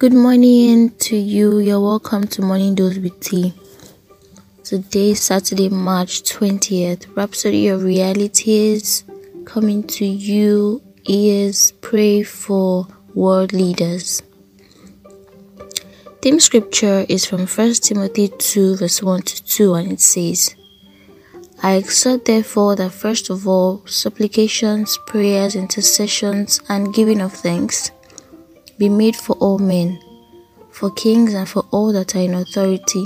Good morning to you. You're welcome to Morning Dose with Tea. Today, Saturday, March 20th, Rhapsody of Realities coming to you is Pray for World Leaders. Theme scripture is from 1 Timothy 2, verse 1 to 2, and it says, I exhort therefore that first of all, supplications, prayers, intercessions, and giving of thanks be made for all men, for kings and for all that are in authority,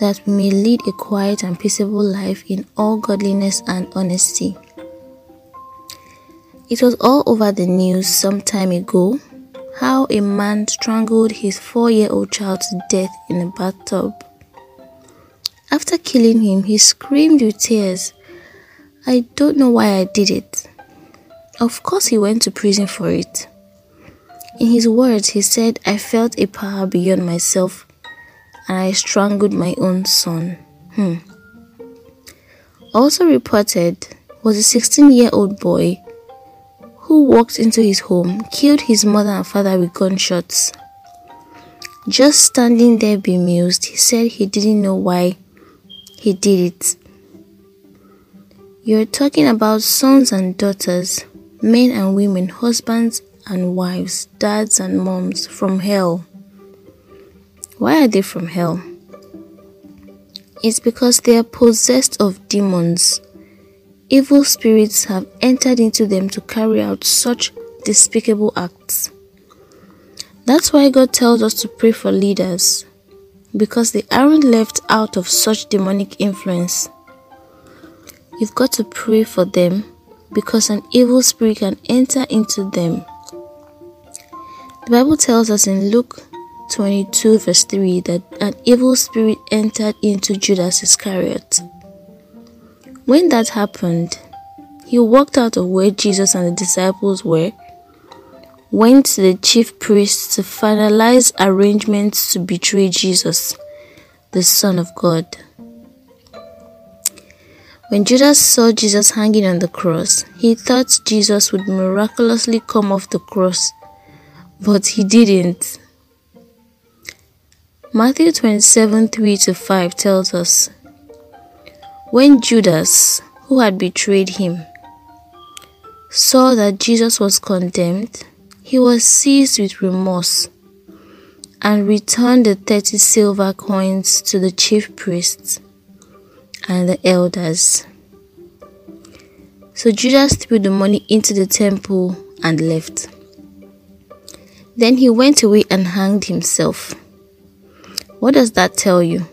that we may lead a quiet and peaceable life in all godliness and honesty. It was all over the news some time ago how a man strangled his four year old child to death in a bathtub. After killing him, he screamed with tears, I don't know why I did it. Of course, he went to prison for it. In his words, he said, I felt a power beyond myself and I strangled my own son. Hmm. Also reported was a 16 year old boy who walked into his home, killed his mother and father with gunshots. Just standing there bemused, he said he didn't know why he did it. You're talking about sons and daughters, men and women, husbands and wives, dads and moms from hell. Why are they from hell? It's because they are possessed of demons. Evil spirits have entered into them to carry out such despicable acts. That's why God tells us to pray for leaders, because they aren't left out of such demonic influence. You've got to pray for them because an evil spirit can enter into them the Bible tells us in Luke 22, verse 3, that an evil spirit entered into Judas Iscariot. When that happened, he walked out of where Jesus and the disciples were, went to the chief priests to finalize arrangements to betray Jesus, the Son of God. When Judas saw Jesus hanging on the cross, he thought Jesus would miraculously come off the cross but he didn't. Matthew 27 3 to 5 tells us When Judas, who had betrayed him, saw that Jesus was condemned, he was seized with remorse and returned the 30 silver coins to the chief priests and the elders. So Judas threw the money into the temple and left. Then he went away and hanged himself. What does that tell you?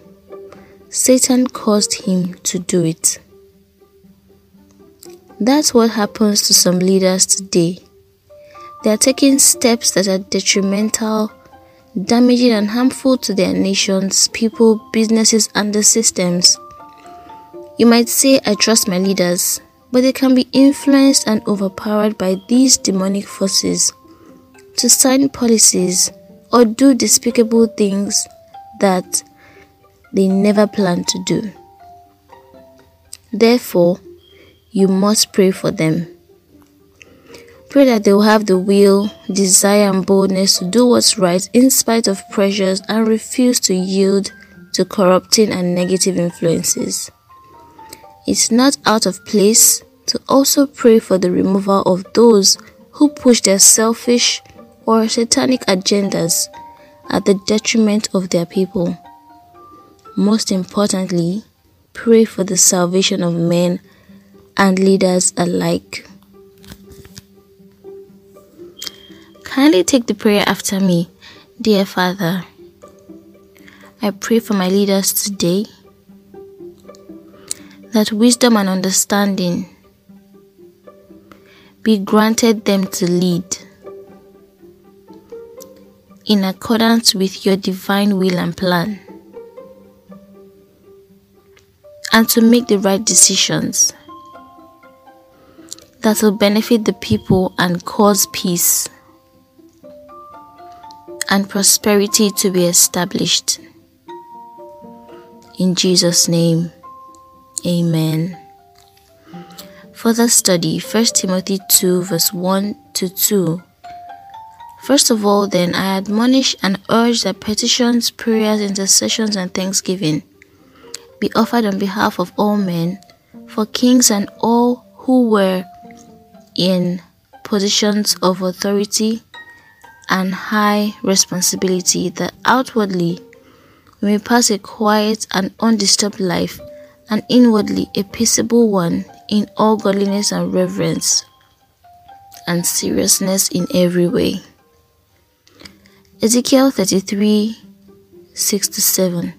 Satan caused him to do it. That's what happens to some leaders today. They are taking steps that are detrimental, damaging, and harmful to their nations, people, businesses, and the systems. You might say, I trust my leaders, but they can be influenced and overpowered by these demonic forces to sign policies or do despicable things that they never planned to do. Therefore, you must pray for them. Pray that they will have the will, desire, and boldness to do what's right in spite of pressures and refuse to yield to corrupting and negative influences. It's not out of place to also pray for the removal of those who push their selfish, or satanic agendas at the detriment of their people. Most importantly, pray for the salvation of men and leaders alike. Kindly take the prayer after me. Dear Father, I pray for my leaders today that wisdom and understanding be granted them to lead in accordance with your divine will and plan, and to make the right decisions that will benefit the people and cause peace and prosperity to be established. In Jesus' name, Amen. Further study 1 Timothy 2, verse 1 to 2 First of all, then, I admonish and urge that petitions, prayers, intercessions, and thanksgiving be offered on behalf of all men, for kings and all who were in positions of authority and high responsibility, that outwardly we may pass a quiet and undisturbed life, and inwardly a peaceable one in all godliness and reverence and seriousness in every way. Ezekiel 33 6 to 7.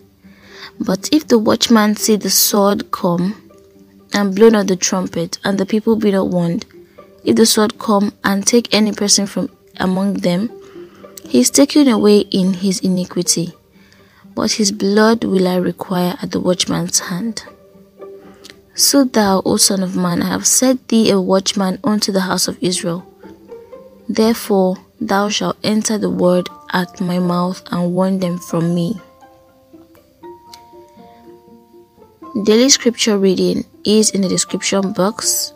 But if the watchman see the sword come, and blow not the trumpet, and the people be not warned, if the sword come and take any person from among them, he is taken away in his iniquity, but his blood will I require at the watchman's hand. So thou, O Son of Man, I have set thee a watchman unto the house of Israel. Therefore thou shalt enter the word at my mouth and warn them from me. Daily scripture reading is in the description box.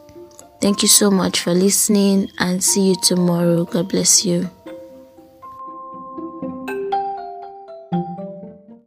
Thank you so much for listening and see you tomorrow. God bless you.